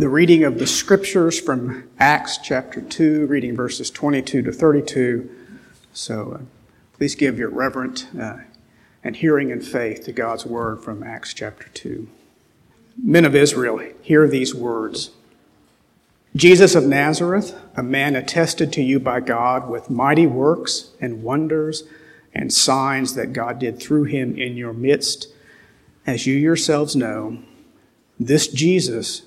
The reading of the scriptures from Acts chapter 2, reading verses 22 to 32. So uh, please give your reverent uh, and hearing and faith to God's word from Acts chapter 2. Men of Israel, hear these words Jesus of Nazareth, a man attested to you by God with mighty works and wonders and signs that God did through him in your midst, as you yourselves know, this Jesus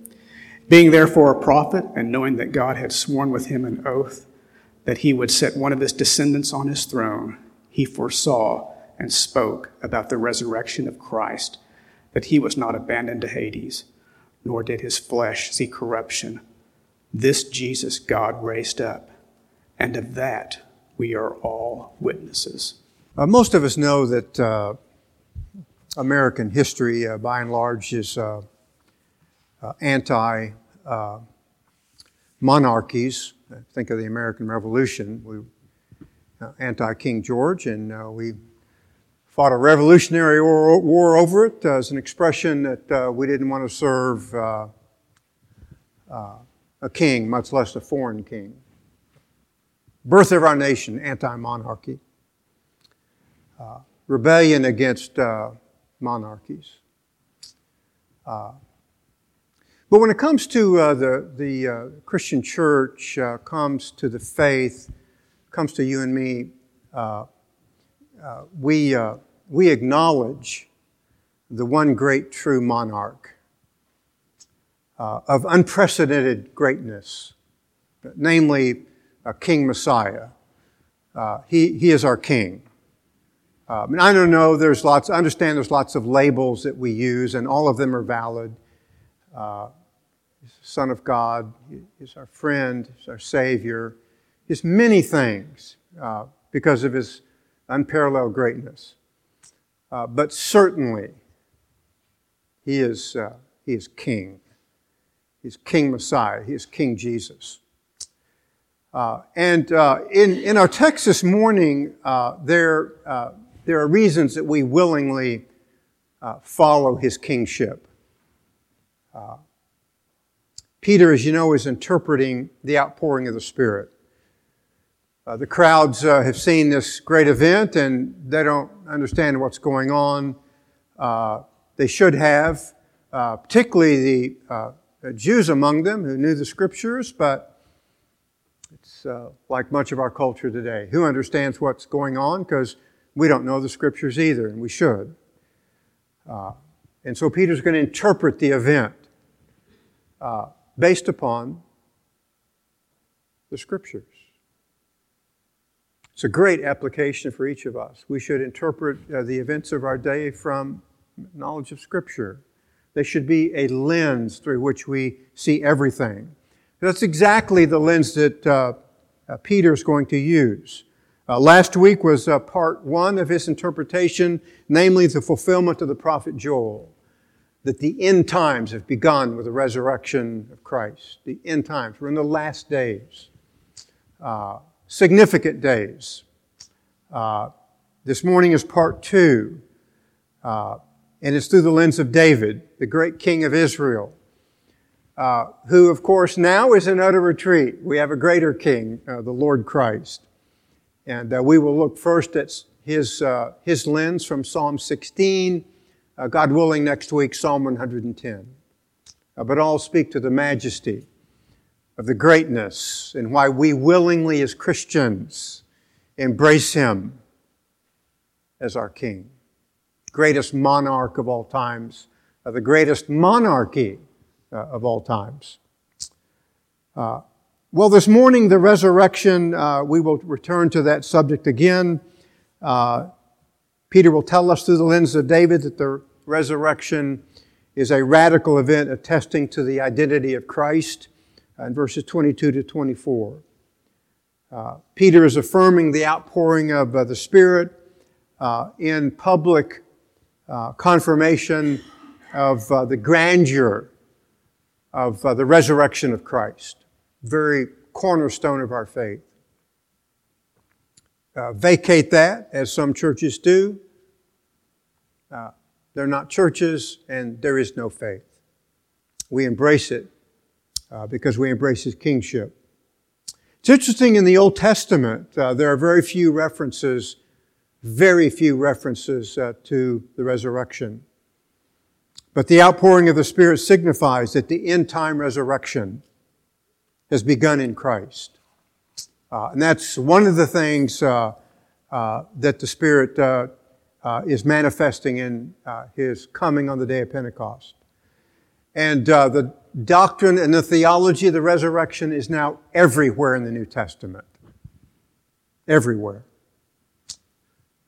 Being therefore a prophet, and knowing that God had sworn with him an oath that he would set one of his descendants on his throne, he foresaw and spoke about the resurrection of Christ, that he was not abandoned to Hades, nor did his flesh see corruption. This Jesus God raised up, and of that we are all witnesses. Uh, most of us know that uh, American history, uh, by and large, is uh, uh, anti uh, monarchies. Think of the American Revolution. We uh, anti King George, and uh, we fought a revolutionary war, war, over it as an expression that uh, we didn't want to serve uh, uh, a king, much less a foreign king. Birth of our nation, anti-monarchy. rebellion against monarchies. But when it comes to uh, the, the uh, Christian church, uh, comes to the faith, comes to you and me, uh, uh, we, uh, we acknowledge the one great true monarch of unprecedented greatness, namely a King Messiah. he, he is our King. Um, and I don't know, there's lots, I understand there's lots of labels that we use, and all of them are valid. Uh, Son of God, He's our friend, He's our Savior, He's many things uh, because of His unparalleled greatness. Uh, but certainly, He is, uh, he is King. He's King Messiah. He is King Jesus. Uh, and uh, in, in our text this morning, uh, there, there are reasons that we willingly follow His kingship. Peter, as you know, is interpreting the outpouring of the Spirit. Uh, the crowds uh, have seen this great event and they don't understand what's going on. Uh, they should have, uh, particularly the uh, Jews among them who knew the scriptures, but it's uh, like much of our culture today. Who understands what's going on? Because we don't know the scriptures either, and we should. and so Peter's going to interpret the event based upon the Scriptures. It's a great application for each of us. We should interpret uh, the events of our day from knowledge of Scripture. They should be a lens through which we see everything. That's exactly the lens that uh, uh, Peter is going to use. Uh, last week was uh, part one of his interpretation, namely the fulfillment of the prophet Joel that the end times have begun with the resurrection of Christ. The end times. We're in the last days, uh, significant days. Uh, this morning is part two, uh, and it's through the lens of David, the great king of Israel, uh, who, of course, now is in utter retreat. We have a greater king, uh, the Lord Christ. And uh, we will look first at his, his lens from Psalm 16 uh, God willing, next week, Psalm 110. Uh, but I'll speak to the majesty of the greatness and why we willingly, as Christians, embrace Him as our King. Greatest monarch of all times, uh, the greatest monarchy uh, of all times. Uh, well, this morning, the resurrection, uh, we will return to that subject again. Peter will tell us through the lens of David that the resurrection is a radical event attesting to the identity of Christ uh, in verses 22 to 24. Uh, Peter is affirming the outpouring of uh, the Spirit uh, in public confirmation of the grandeur of the resurrection of Christ very cornerstone of our faith. Uh, vacate that, as some churches do. They're not churches, and there is no faith. We embrace it uh, because we embrace His kingship. It's interesting in the Old Testament, uh, there are very few references, very few references uh, to the resurrection. But the outpouring of the Spirit signifies that the end time resurrection has begun in Christ. Uh, and that's one of the things uh, uh, that the Spirit uh, uh, is manifesting in uh, His coming on the day of Pentecost. And the doctrine and the theology of the resurrection is now everywhere in the New Testament. Everywhere.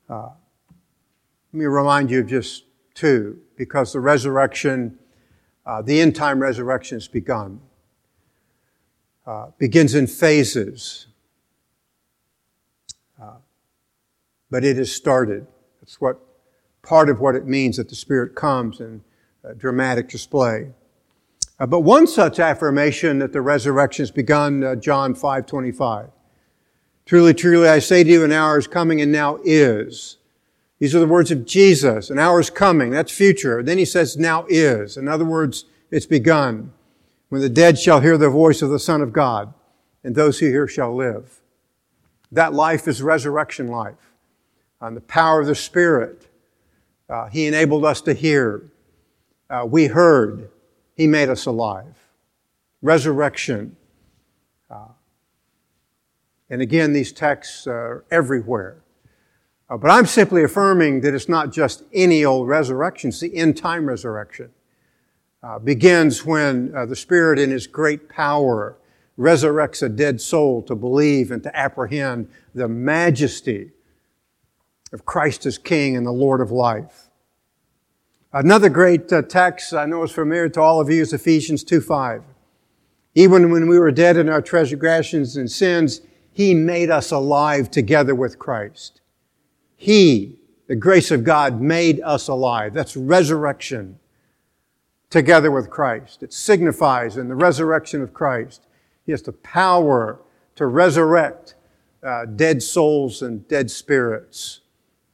let me remind you of just two, because the resurrection, the end time resurrection has begun uh, begins in phases. Uh, but it has started. That's what part of what it means that the Spirit comes in dramatic display. Uh, but one such affirmation that the resurrection has begun, uh, John 5:25. Truly, truly, I say to you, an hour is coming and now is. These are the words of Jesus. An hour is coming. That's future. Then he says, now is. In other words, it's begun when the dead shall hear the voice of the Son of God, and those who hear shall live. That life is resurrection life. On the power of the Spirit, uh, He enabled us to hear. Uh, we heard. He made us alive. Resurrection. Uh, and again, these texts are everywhere. Uh, but I'm simply affirming that it's not just any old resurrection, it's the end time resurrection uh, begins when uh, the Spirit in His great power resurrects a dead soul to believe and to apprehend the majesty of Christ as King and the Lord of life. Another great uh, text I know is familiar to all of you is Ephesians 2.5. Even when we were dead in our transgressions and sins, He made us alive together with Christ. He, the grace of God, made us alive. That's resurrection together with Christ. It signifies in the resurrection of Christ, He has the power to resurrect uh, dead souls and dead spirits,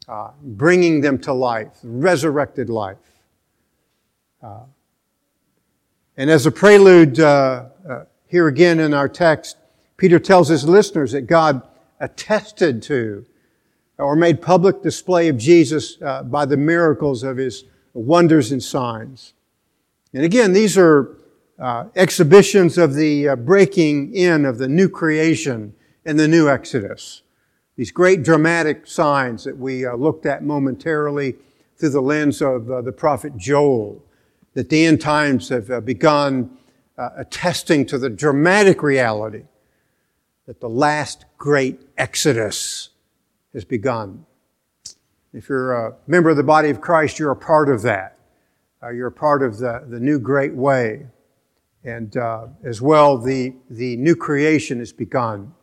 uh, bringing them to life, resurrected life. Uh, and as a prelude, uh, uh, here again in our text, Peter tells his listeners that God attested to or made public display of Jesus uh, by the miracles of his wonders and signs. And again, these are uh, exhibitions of the uh, breaking in of the new creation and the new Exodus. These great dramatic signs that we uh, looked at momentarily through the lens of uh, the prophet Joel, that the end times have uh, begun uh, attesting to the dramatic reality that the last great Exodus has begun. If you're a member of the body of Christ, you're a part of that. Uh, you're a part of the, the new great way. And uh, as well, the, the new creation has begun,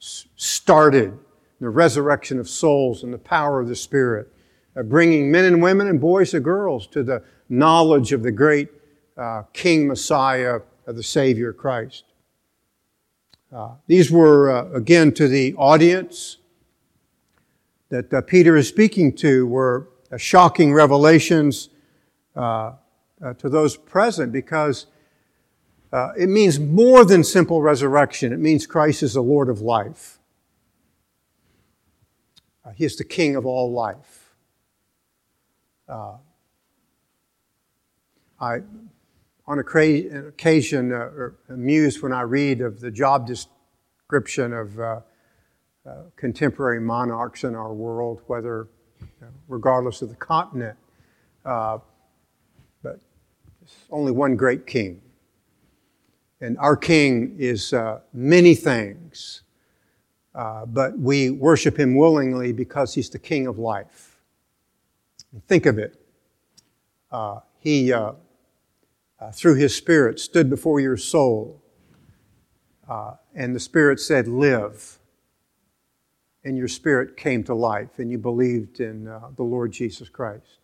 started, the resurrection of souls and the power of the Spirit, uh, bringing men and women and boys and girls to the knowledge of the great uh, King Messiah of the Savior Christ. Uh, these were, again, to the audience that Peter is speaking to, were uh, shocking revelations uh, uh, to those present because uh, it means more than simple resurrection. It means Christ is the Lord of life. Uh, he is the King of all life. Uh, I, on occasion uh, amused when I read of the job description of uh, uh, contemporary monarchs in our world, whether regardless of the continent. But only one great king. And our king is uh, many things, uh, but we worship him willingly because he's the king of life. Think of it. Uh, he, uh, uh, through his spirit, stood before your soul, and the spirit said, Live and your spirit came to life and you believed in uh, the Lord Jesus Christ.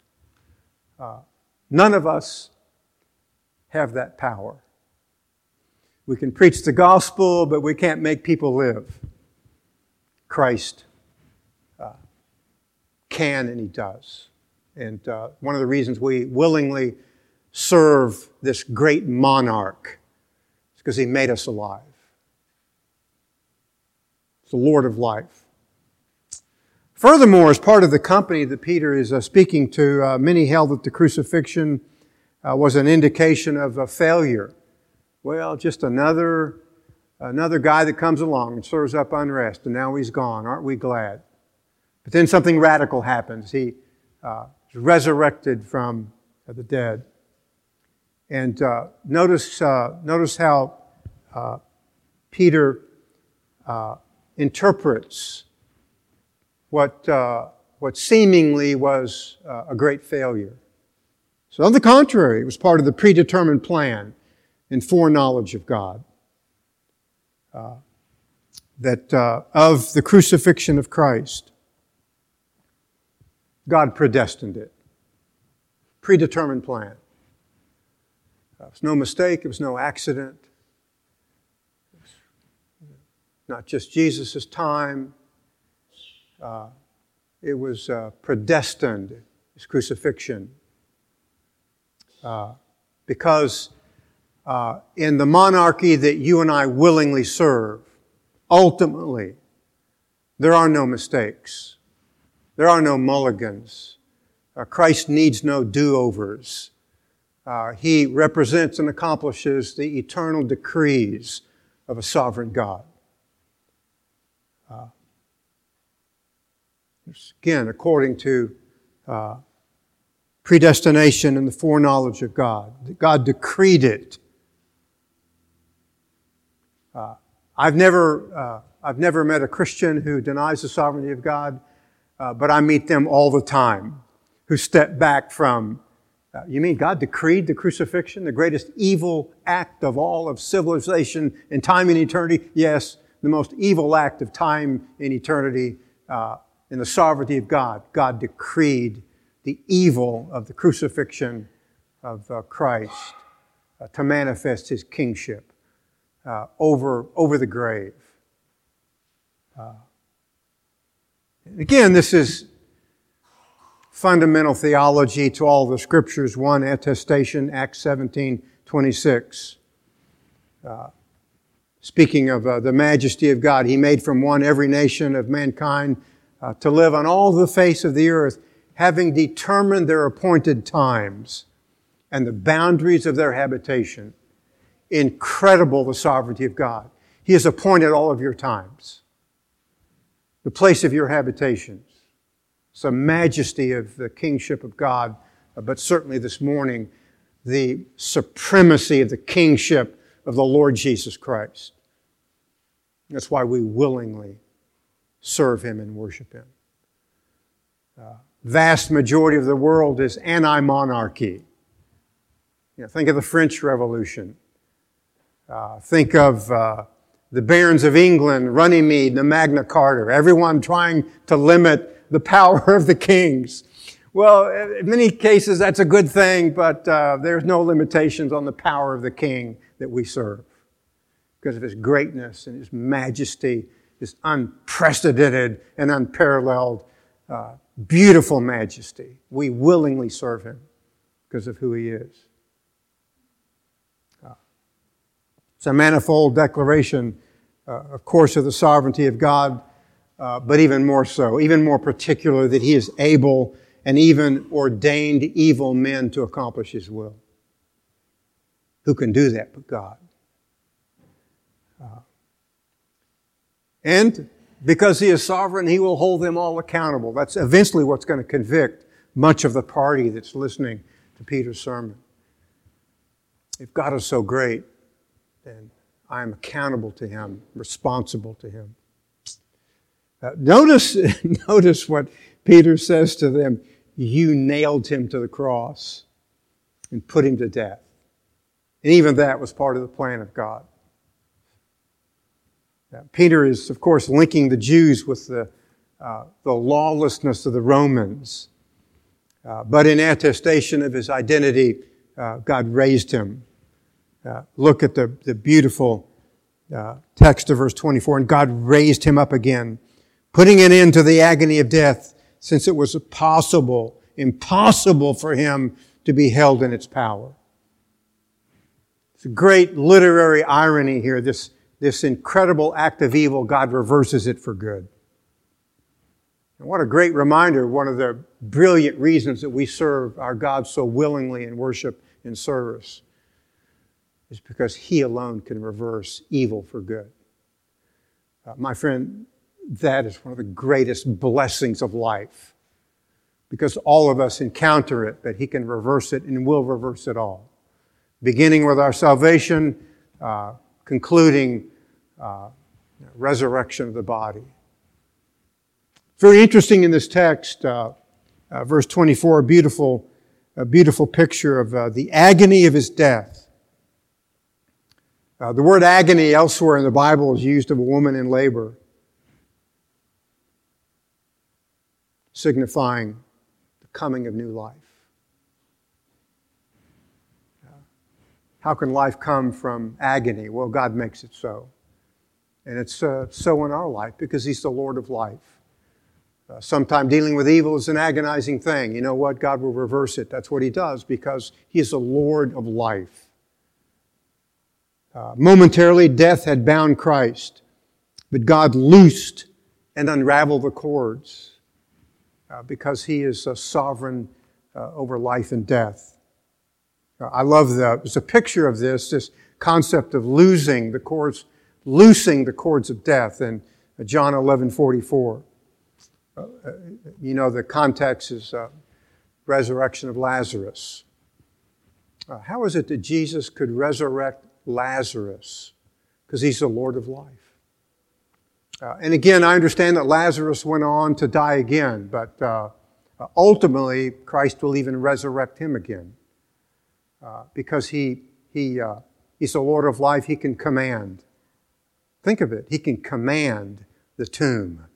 Uh, none of us have that power. We can preach the gospel, but we can't make people live. Christ uh, can and He does. And uh, one of the reasons we willingly serve this great monarch is because He made us alive. It's the Lord of life. Furthermore, as part of the company that Peter is uh, speaking to, uh, many held that the crucifixion uh, was an indication of a failure. Well, just another, another guy that comes along and stirs up unrest, and now he's gone. Aren't we glad? But then something radical happens. He uh, is resurrected from the dead. And uh, notice, uh, notice how Peter interprets what, uh, what seemingly was uh, a great failure. So, on the contrary, it was part of the predetermined plan and foreknowledge of God. Uh, that uh, of the crucifixion of Christ, God predestined it. Predetermined plan. It was no mistake, it was no accident. Was not just Jesus' time, uh, it was uh, predestined, his crucifixion. Uh, because uh, in the monarchy that you and I willingly serve, ultimately, there are no mistakes. There are no mulligans. Uh, Christ needs no do-overs. Uh, he represents and accomplishes the eternal decrees of a sovereign God. Uh, Again, according to uh, predestination and the foreknowledge of God. God decreed it. Uh, I've never, uh, I've never met a Christian who denies the sovereignty of God, uh, but I meet them all the time who step back from, uh, you mean God decreed the crucifixion, the greatest evil act of all of civilization in time and eternity? Yes, the most evil act of time and eternity. Uh, in the sovereignty of God, God decreed the evil of the crucifixion of uh, Christ uh, to manifest his kingship uh, over, over the grave. Uh, again, this is fundamental theology to all the scriptures. One, attestation, Acts 17, 26. Uh, speaking of uh, the majesty of God, he made from one every nation of mankind uh, to live on all the face of the earth, having determined their appointed times and the boundaries of their habitation. Incredible the sovereignty of God. He has appointed all of your times, the place of your habitations. It's majesty of the kingship of God, but certainly this morning, the supremacy of the kingship of the Lord Jesus Christ. That's why we willingly serve Him and worship Him. Uh, vast majority of the world is anti-monarchy. You know, think of the French Revolution. Uh, think of uh, the barons of England, Runnymede, the Magna Carta, everyone trying to limit the power of the kings. Well, in many cases, that's a good thing, but uh, there's no limitations on the power of the king that we serve because of his greatness and his majesty his unprecedented and unparalleled, uh, beautiful majesty. We willingly serve him because of who he is. Uh, it's a manifold declaration, uh, of course, of the sovereignty of God, uh, but even more so, even more particular, that he is able and even ordained evil men to accomplish his will. Who can do that but God? Uh, and because he is sovereign, he will hold them all accountable. That's eventually what's going to convict much of the party that's listening to Peter's sermon. If God is so great, then I am accountable to him, responsible to him. Uh, notice, notice what Peter says to them. You nailed him to the cross and put him to death. And even that was part of the plan of God. Peter is, of course, linking the Jews with the, uh, the lawlessness of the Romans. Uh, but in attestation of his identity, uh, God raised him. Uh, look at the, the beautiful uh, text of verse 24. And God raised him up again, putting an end to the agony of death, since it was impossible, impossible for him to be held in its power. It's a great literary irony here. This, this incredible act of evil, God reverses it for good. And what a great reminder, one of the brilliant reasons that we serve our God so willingly in worship and service is because He alone can reverse evil for good. Uh, my friend, that is one of the greatest blessings of life because all of us encounter it, but He can reverse it and will reverse it all. Beginning with our salvation, uh, concluding uh, resurrection of the body. Very interesting in this text, uh, uh, verse 24, a beautiful, a beautiful picture of uh, the agony of his death. Uh, the word agony elsewhere in the Bible is used of a woman in labor, signifying the coming of new life. Uh, how can life come from agony? Well, God makes it so. And it's uh, so in our life because He's the Lord of life. Uh, Sometimes dealing with evil is an agonizing thing. You know what? God will reverse it. That's what He does because He is the Lord of life. Uh, momentarily, death had bound Christ, but God loosed and unraveled the cords uh, because He is a sovereign uh, over life and death. Uh, I love the, there's a picture of this, this concept of losing the cords loosing the cords of death in John 11 44. Uh, you know, the context is uh, resurrection of Lazarus. Uh, how is it that Jesus could resurrect Lazarus? Because he's the Lord of life. Uh, and again, I understand that Lazarus went on to die again, but uh, ultimately, Christ will even resurrect him again. Uh, because he, he, he's the Lord of life, he can command. Think of it. He can command the tomb.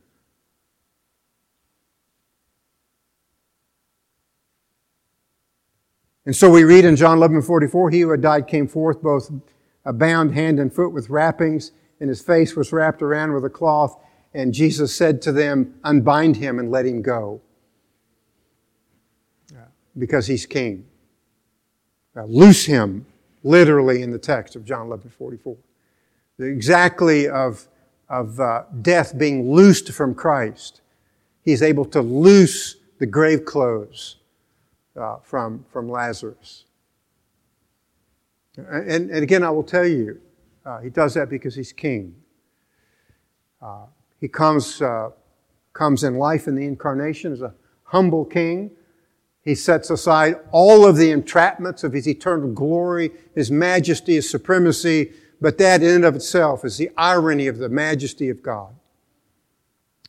And so we read in John 11 44, he who had died came forth both bound hand and foot with wrappings, and his face was wrapped around with a cloth. And Jesus said to them, Unbind him and let him go. Because he's king. Now, loose him, literally in the text of John 11 44 exactly of, of uh, death being loosed from Christ. He's able to loose the grave clothes uh, from, from Lazarus. And, and again, I will tell you, uh, he does that because he's king. Uh, he comes, uh, comes in life in the incarnation as a humble king. He sets aside all of the entrapments of his eternal glory, his majesty, his supremacy, but that in and of itself is the irony of the majesty of God.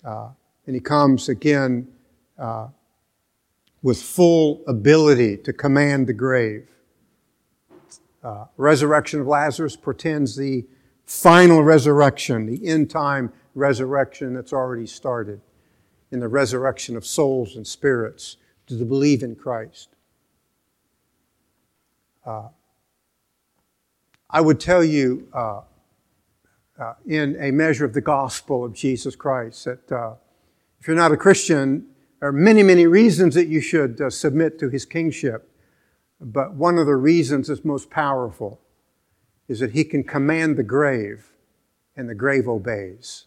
Uh, and he comes again uh, with full ability to command the grave. Uh, resurrection of Lazarus portends the final resurrection, the end time resurrection that's already started in the resurrection of souls and spirits to the believe in Christ. Uh, I would tell you, uh, uh, in a measure of the gospel of Jesus Christ, that uh, if you're not a Christian, there are many, many reasons that you should uh, submit to his kingship. But one of the reasons that's most powerful is that he can command the grave, and the grave obeys.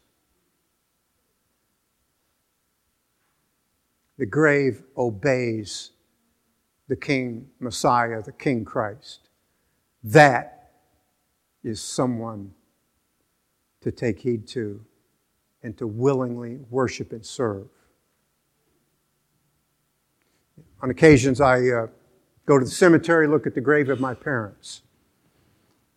The grave obeys the King Messiah, the King Christ That is someone to take heed to and to willingly worship and serve. On occasions, I uh, go to the cemetery, look at the grave of my parents.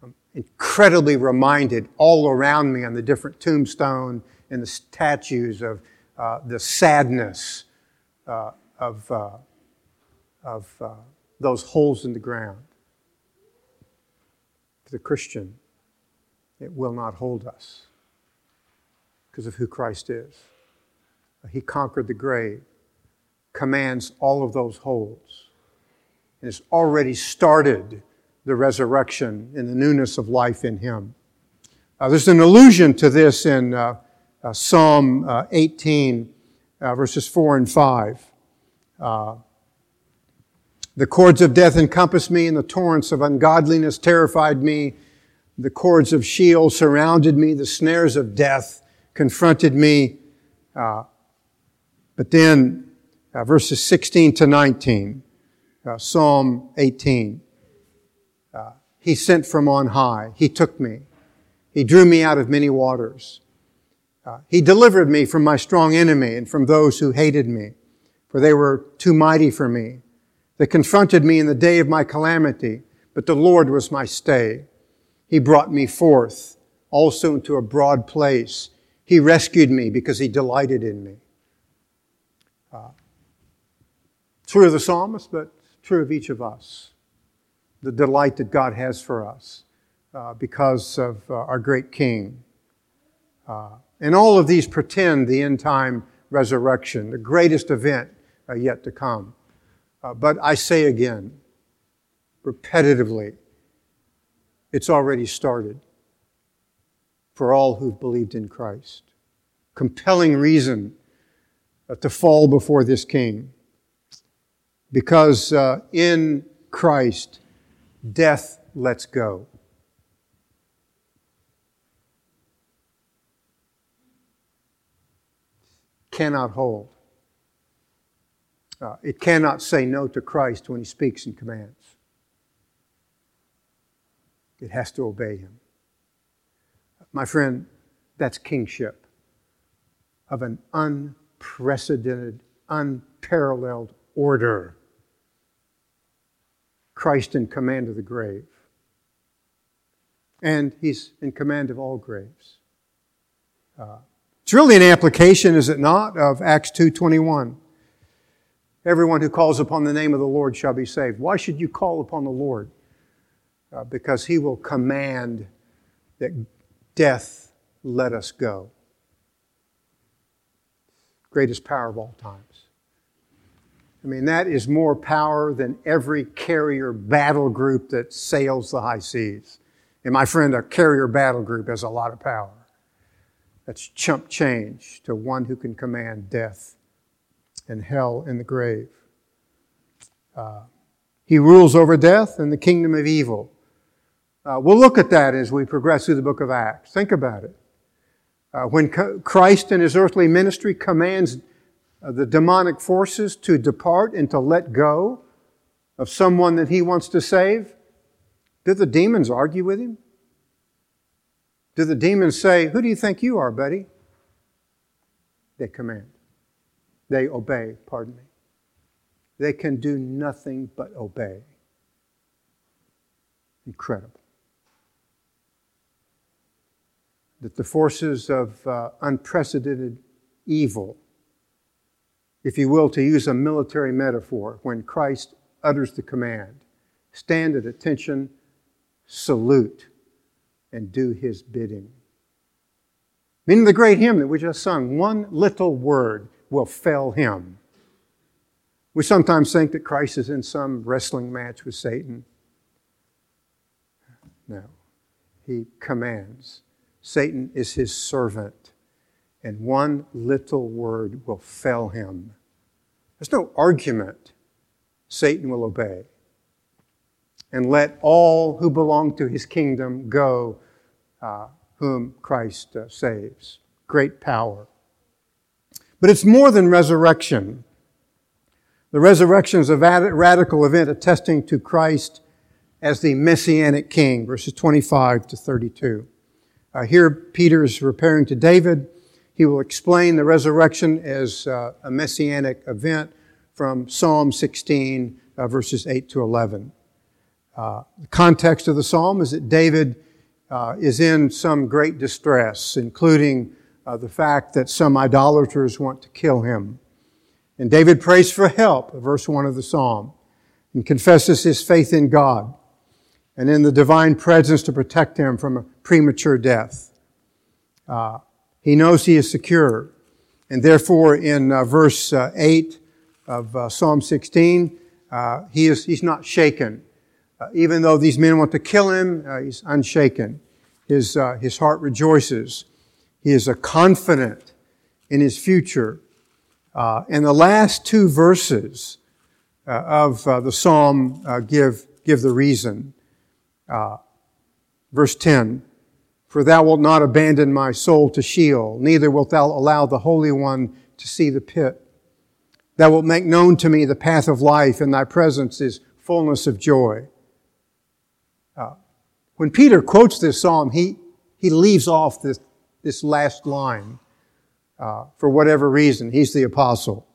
I'm incredibly reminded all around me on the different tombstone and the statues of uh, the sadness uh, of, uh, of uh, those holes in the ground. For the Christian, it will not hold us because of who Christ is. He conquered the grave, commands all of those holes, and has already started the resurrection in the newness of life in Him. Uh, there's an allusion to this in uh, uh, Psalm uh, 18, uh, verses 4 and 5. Uh, the cords of death encompassed me, and the torrents of ungodliness terrified me. The cords of Sheol surrounded me. The snares of death confronted me. Uh, but then, verses 16 to 19, uh, Psalm 18. Uh, he sent from on high. He took me. He drew me out of many waters. Uh, he delivered me from my strong enemy and from those who hated me, for they were too mighty for me. They confronted me in the day of my calamity, but the Lord was my stay. He brought me forth also into a broad place. He rescued me because he delighted in me. Uh, true of the psalmist, but true of each of us. The delight that God has for us uh, because of uh, our great King. Uh, and all of these pretend the end time resurrection, the greatest event uh, yet to come. Uh, but I say again, repetitively, it's already started for all who've believed in Christ. Compelling reason to fall before this King. Because uh, in Christ, death lets go. Cannot hold. Uh, it cannot say no to Christ when he speaks and commands. It has to obey him. My friend, that's kingship of an unprecedented, unparalleled order. Christ in command of the grave. And he's in command of all graves. Uh, it's really an application, is it not, of Acts 2.21. Everyone who calls upon the name of the Lord shall be saved. Why should you call upon the Lord? Uh, because he will command that death let us go. Greatest power of all times. I mean, that is more power than every carrier battle group that sails the high seas. And my friend, a carrier battle group has a lot of power. That's chump change to one who can command death and hell and the grave. Uh, he rules over death and the kingdom of evil. Uh, we'll look at that as we progress through the book of Acts. Think about it. Uh, when Christ in his earthly ministry commands the demonic forces to depart and to let go of someone that he wants to save, did the demons argue with him? Did the demons say, Who do you think you are, buddy? They command. They obey, pardon me. They can do nothing but obey. Incredible. That the forces of uh, unprecedented evil, if you will, to use a military metaphor, when Christ utters the command, stand at attention, salute, and do his bidding. Meaning the great hymn that we just sung, one little word will fell him. We sometimes think that Christ is in some wrestling match with Satan. No, he commands. Satan is his servant, and one little word will fell him. There's no argument. Satan will obey. And let all who belong to his kingdom go, uh, whom Christ uh, saves. Great power. But it's more than resurrection. The resurrection is a radical event attesting to Christ as the Messianic king, verses 25 to 32. Uh, here, Peter is referring to David. He will explain the resurrection as uh, a messianic event from Psalm 16, uh, verses 8 to 11. Uh, the context of the psalm is that David uh, is in some great distress, including uh, the fact that some idolaters want to kill him. And David prays for help, verse 1 of the psalm, and confesses his faith in God and in the divine presence to protect him from a premature death. Uh, he knows he is secure. And therefore, in uh, verse uh, 8 of uh, Psalm 16, uh, he is, he's not shaken. Uh, even though these men want to kill him, he's unshaken. His, his heart rejoices. He is a confident in his future. and the last two verses of the psalm give, give the reason. Uh, verse 10 For thou wilt not abandon my soul to Sheol, neither wilt thou allow the Holy One to see the pit. Thou wilt make known to me the path of life, and thy presence is fullness of joy. Uh, when Peter quotes this psalm, he, he leaves off this, this last line uh, for whatever reason. He's the apostle.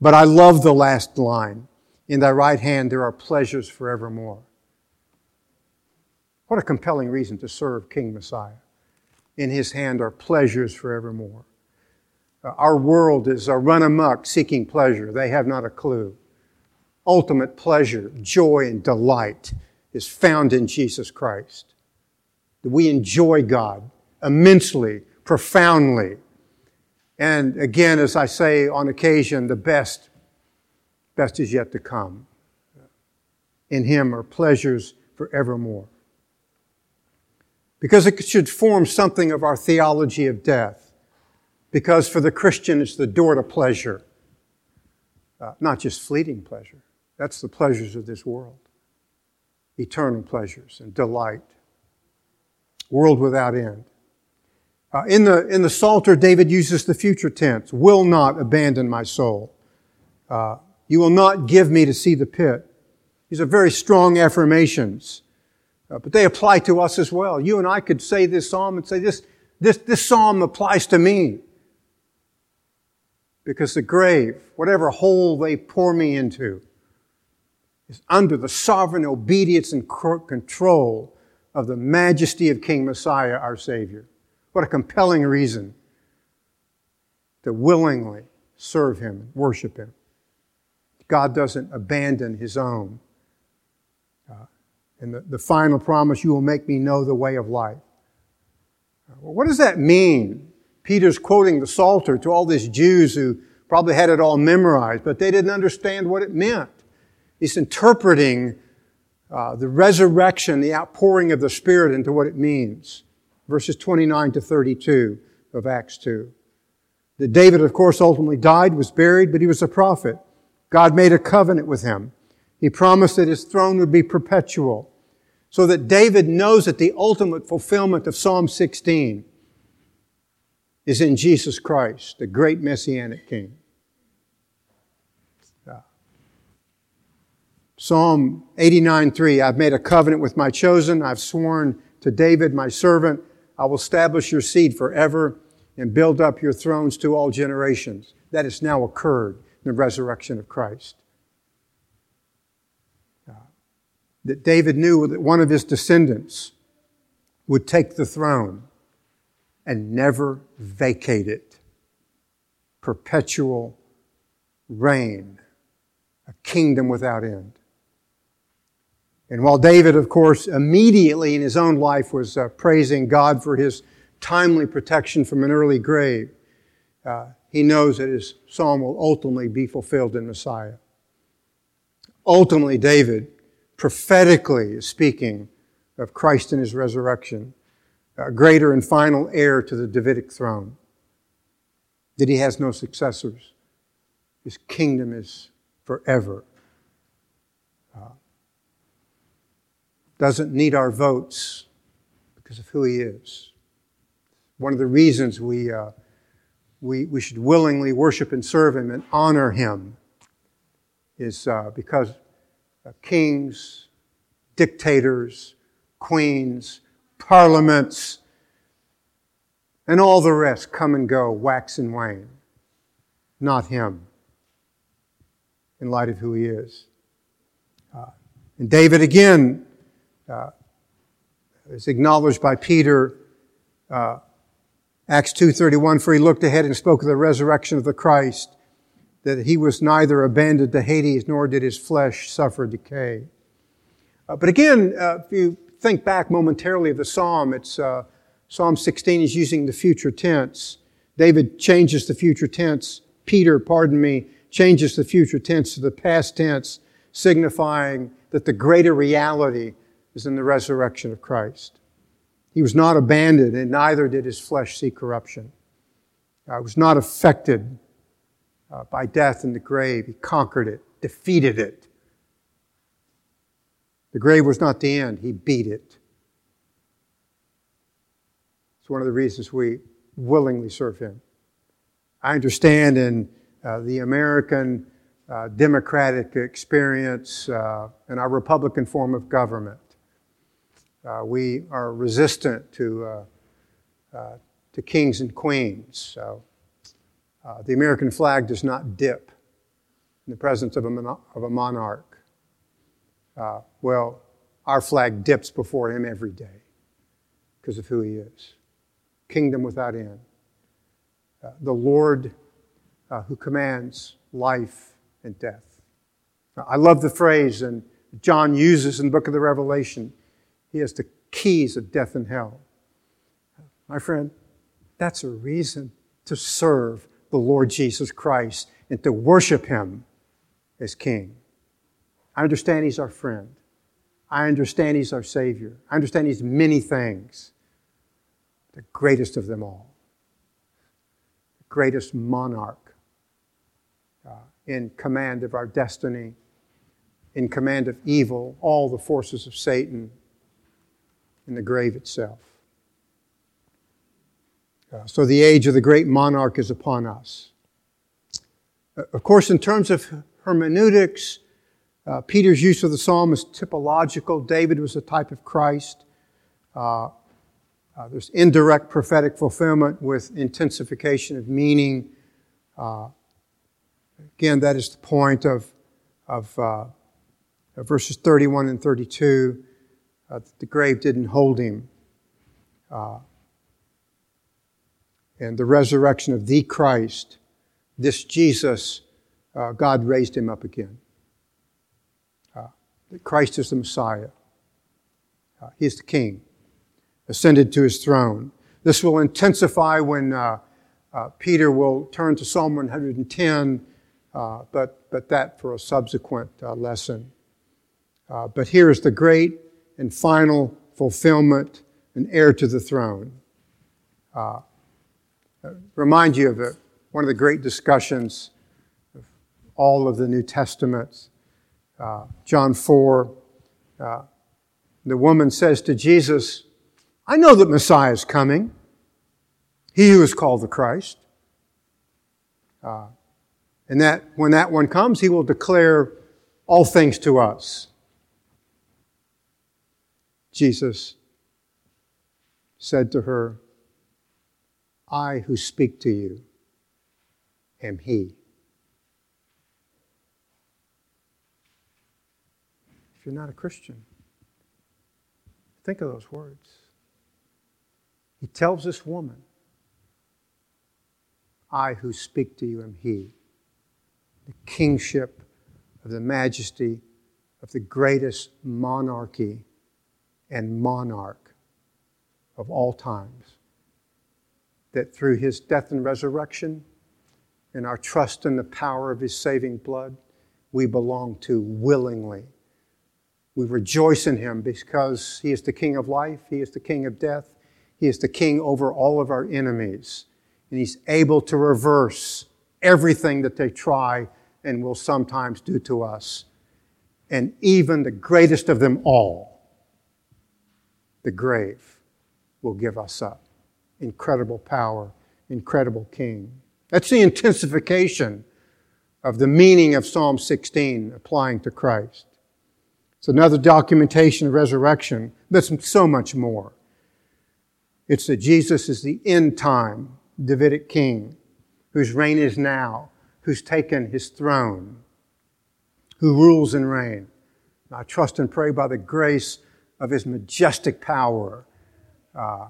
But I love the last line. In thy right hand there are pleasures forevermore. What a compelling reason to serve King Messiah. In his hand are pleasures forevermore. Uh, our world is a run amuck seeking pleasure. They have not a clue. Ultimate pleasure, joy, and delight is found in Jesus Christ. We enjoy God immensely, profoundly. And again, as I say on occasion, the best, best is yet to come. In Him are pleasures forevermore because it should form something of our theology of death. Because for the Christian, it's the door to pleasure, uh, not just fleeting pleasure. That's the pleasures of this world, eternal pleasures and delight, world without end. Uh, in, the, in the Psalter, David uses the future tense, will not abandon my soul. Uh, you will not give me to see the pit. These are very strong affirmations. Uh, but they apply to us as well. You and I could say this psalm and say, this, this, this psalm applies to me. Because the grave, whatever hole they pour me into, is under the sovereign obedience and control of the majesty of King Messiah, our Savior. What a compelling reason to willingly serve Him, worship Him. God doesn't abandon His own. And the, the final promise, you will make me know the way of life. Well, what does that mean? Peter's quoting the Psalter to all these Jews who probably had it all memorized, but they didn't understand what it meant. He's interpreting uh, the resurrection, the outpouring of the Spirit into what it means. Verses 29 to 32 of Acts 2. That David, of course, ultimately died, was buried, but he was a prophet. God made a covenant with him. He promised that his throne would be perpetual. So that David knows that the ultimate fulfillment of Psalm 16 is in Jesus Christ, the great messianic king. Psalm 89:3 I've made a covenant with my chosen. I've sworn to David my servant. I will establish your seed forever and build up your thrones to all generations. That has now occurred in the resurrection of Christ that David knew that one of his descendants would take the throne and never vacate it. Perpetual reign, a kingdom without end. And while David, of course, immediately in his own life was uh, praising God for his timely protection from an early grave, uh, he knows that his psalm will ultimately be fulfilled in Messiah. Ultimately, David prophetically speaking of Christ and his resurrection, a greater and final heir to the Davidic throne. That he has no successors. His kingdom is forever. Uh, doesn't need our votes because of who he is. One of the reasons we, uh, we, we should willingly worship and serve him and honor him is uh, because kings, dictators, queens, parliaments, and all the rest come and go, wax and wane. Not him, in light of who he is. Uh, and David again uh, is acknowledged by Peter, uh, Acts 2.31, for he looked ahead and spoke of the resurrection of the Christ, that he was neither abandoned to Hades, nor did his flesh suffer decay. Uh, but again, uh, if you think back momentarily of the psalm, it's uh, Psalm 16 is using the future tense. David changes the future tense. Peter, pardon me, changes the future tense to the past tense, signifying that the greater reality is in the resurrection of Christ. He was not abandoned, and neither did his flesh see corruption. I was not affected uh, by death and the grave. He conquered it, defeated it. The grave was not the end, he beat it. It's one of the reasons we willingly serve Him. I understand in uh, the American uh, democratic experience uh, and our Republican form of government, uh, we are resistant to, uh, uh, to kings and queens. So the American flag does not dip in the presence of a, mon- of a monarch. well, our flag dips before him every day because of who he is kingdom without end. Uh, the Lord uh, who commands life and death. I love the phrase, and John uses in the book of the Revelation he has the keys of death and hell. My friend, that's a reason to serve the Lord Jesus Christ and to worship Him as King. I understand He's our friend. I understand He's our Savior. I understand He's many things the greatest of them all, the greatest monarch uh, in command of our destiny, in command of evil, all the forces of Satan, in the grave itself. Uh, so the age of the great monarch is upon us. Uh, of course, in terms of hermeneutics, uh, Peter's use of the psalm is typological. David was a type of Christ. Uh, there's indirect prophetic fulfillment with intensification of meaning. Again, that is the point of, of, verses 31 and 32. Uh, the grave didn't hold him. Uh, and the resurrection of the Christ, this Jesus, uh, God raised him up again. that Christ is the Messiah. he is the King ascended to his throne. This will intensify when uh, uh, Peter will turn to Psalm 110, uh, but, but that for a subsequent uh, lesson. Uh, but here is the great and final fulfillment and heir to the throne. Uh, remind you of one of the great discussions of all of the New Testaments. John 4, the woman says to Jesus, I know that Messiah is coming. He who is called the Christ. Uh, and that when that one comes, he will declare all things to us. Jesus said to her, I who speak to you am he. If you're not a Christian, think of those words. He tells this woman, I who speak to you am He. The kingship of the majesty of the greatest monarchy and monarch of all times. That through His death and resurrection and our trust in the power of His saving blood, we belong to willingly. We rejoice in Him because He is the King of life, He is the King of death, he is the king over all of our enemies. And he's able to reverse everything that they try and will sometimes do to us. And even the greatest of them all, the grave, will give us up. Incredible power, incredible king. That's the intensification of the meaning of Psalm 16 applying to Christ. It's another documentation of resurrection, but it's so much more. It's that Jesus is the end time Davidic king whose reign is now, who's taken his throne, who rules and reigns. I trust and pray by the grace of his majestic power uh,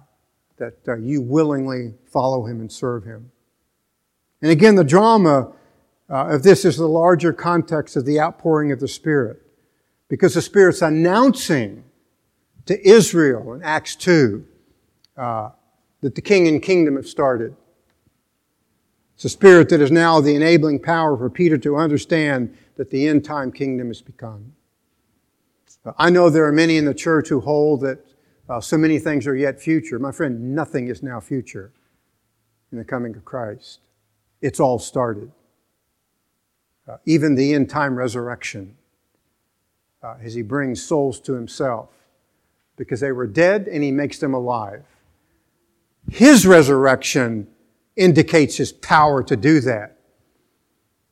that uh, you willingly follow him and serve him. And again, the drama uh, of this is the larger context of the outpouring of the Spirit. Because the Spirit's announcing to Israel in Acts 2 uh, that the king and kingdom have started. It's a spirit that is now the enabling power for Peter to understand that the end time kingdom has begun. I know there are many in the church who hold that uh, so many things are yet future. My friend, nothing is now future in the coming of Christ. It's all started. Uh, even the end time resurrection, uh, as he brings souls to himself, because they were dead and he makes them alive. His resurrection indicates his power to do that.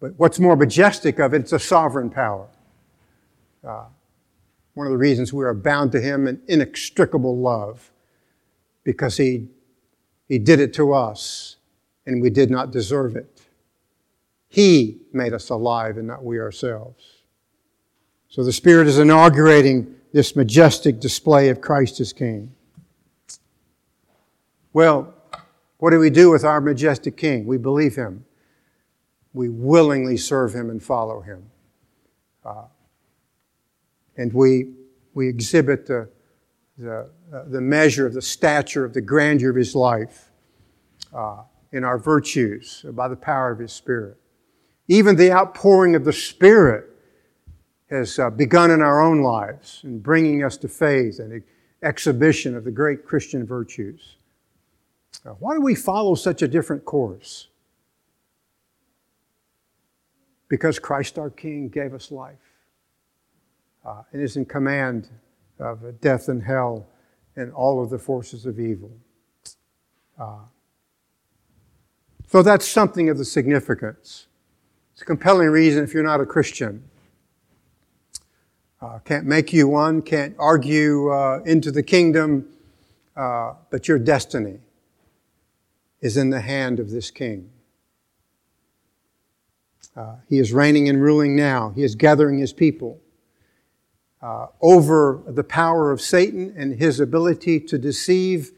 But what's more majestic of it, it's a sovereign power. Uh, one of the reasons we are bound to him in inextricable love, because he, he did it to us and we did not deserve it. He made us alive and not we ourselves. So the Spirit is inaugurating this majestic display of Christ as King. Well, what do we do with our majestic King? We believe him. We willingly serve him and follow him. Uh, and we, we exhibit the, the, uh, the measure of the stature of the grandeur of his life uh, in our virtues by the power of his Spirit. Even the outpouring of the Spirit has uh, begun in our own lives and bringing us to faith and exhibition of the great Christian virtues. Why do we follow such a different course? Because Christ our King gave us life uh, and is in command of death and hell and all of the forces of evil. Uh, so that's something of the significance. It's a compelling reason if you're not a Christian. Uh, can't make you one, can't argue uh, into the kingdom, uh, but your destiny is in the hand of this king. Uh, he is reigning and ruling now. He is gathering his people uh, over the power of Satan and his ability to deceive.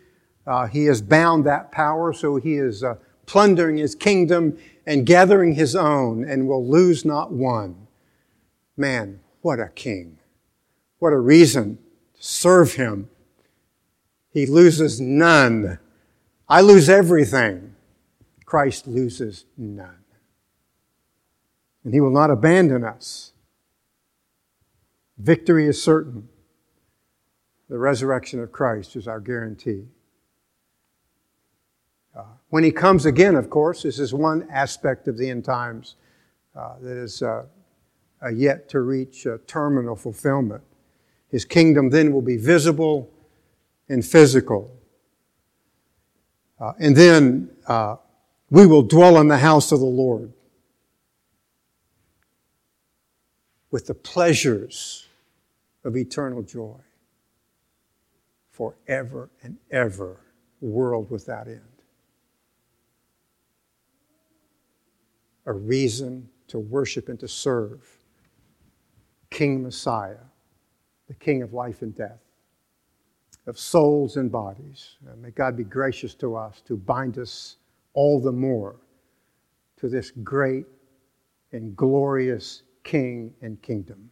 Uh, he has bound that power, so he is uh, plundering his kingdom and gathering his own and will lose not one. Man, what a king. What a reason to serve him. He loses none I lose everything. Christ loses none. And he will not abandon us. Victory is certain. The resurrection of Christ is our guarantee. Uh, when he comes again, of course, this is one aspect of the end times uh, that is uh, yet to reach terminal fulfillment. His kingdom then will be visible and physical. Uh, and then uh, we will dwell in the house of the Lord with the pleasures of eternal joy forever and ever, world without end. A reason to worship and to serve King Messiah, the King of life and death of souls and bodies. Uh, may God be gracious to us to bind us all the more to this great and glorious King and kingdom.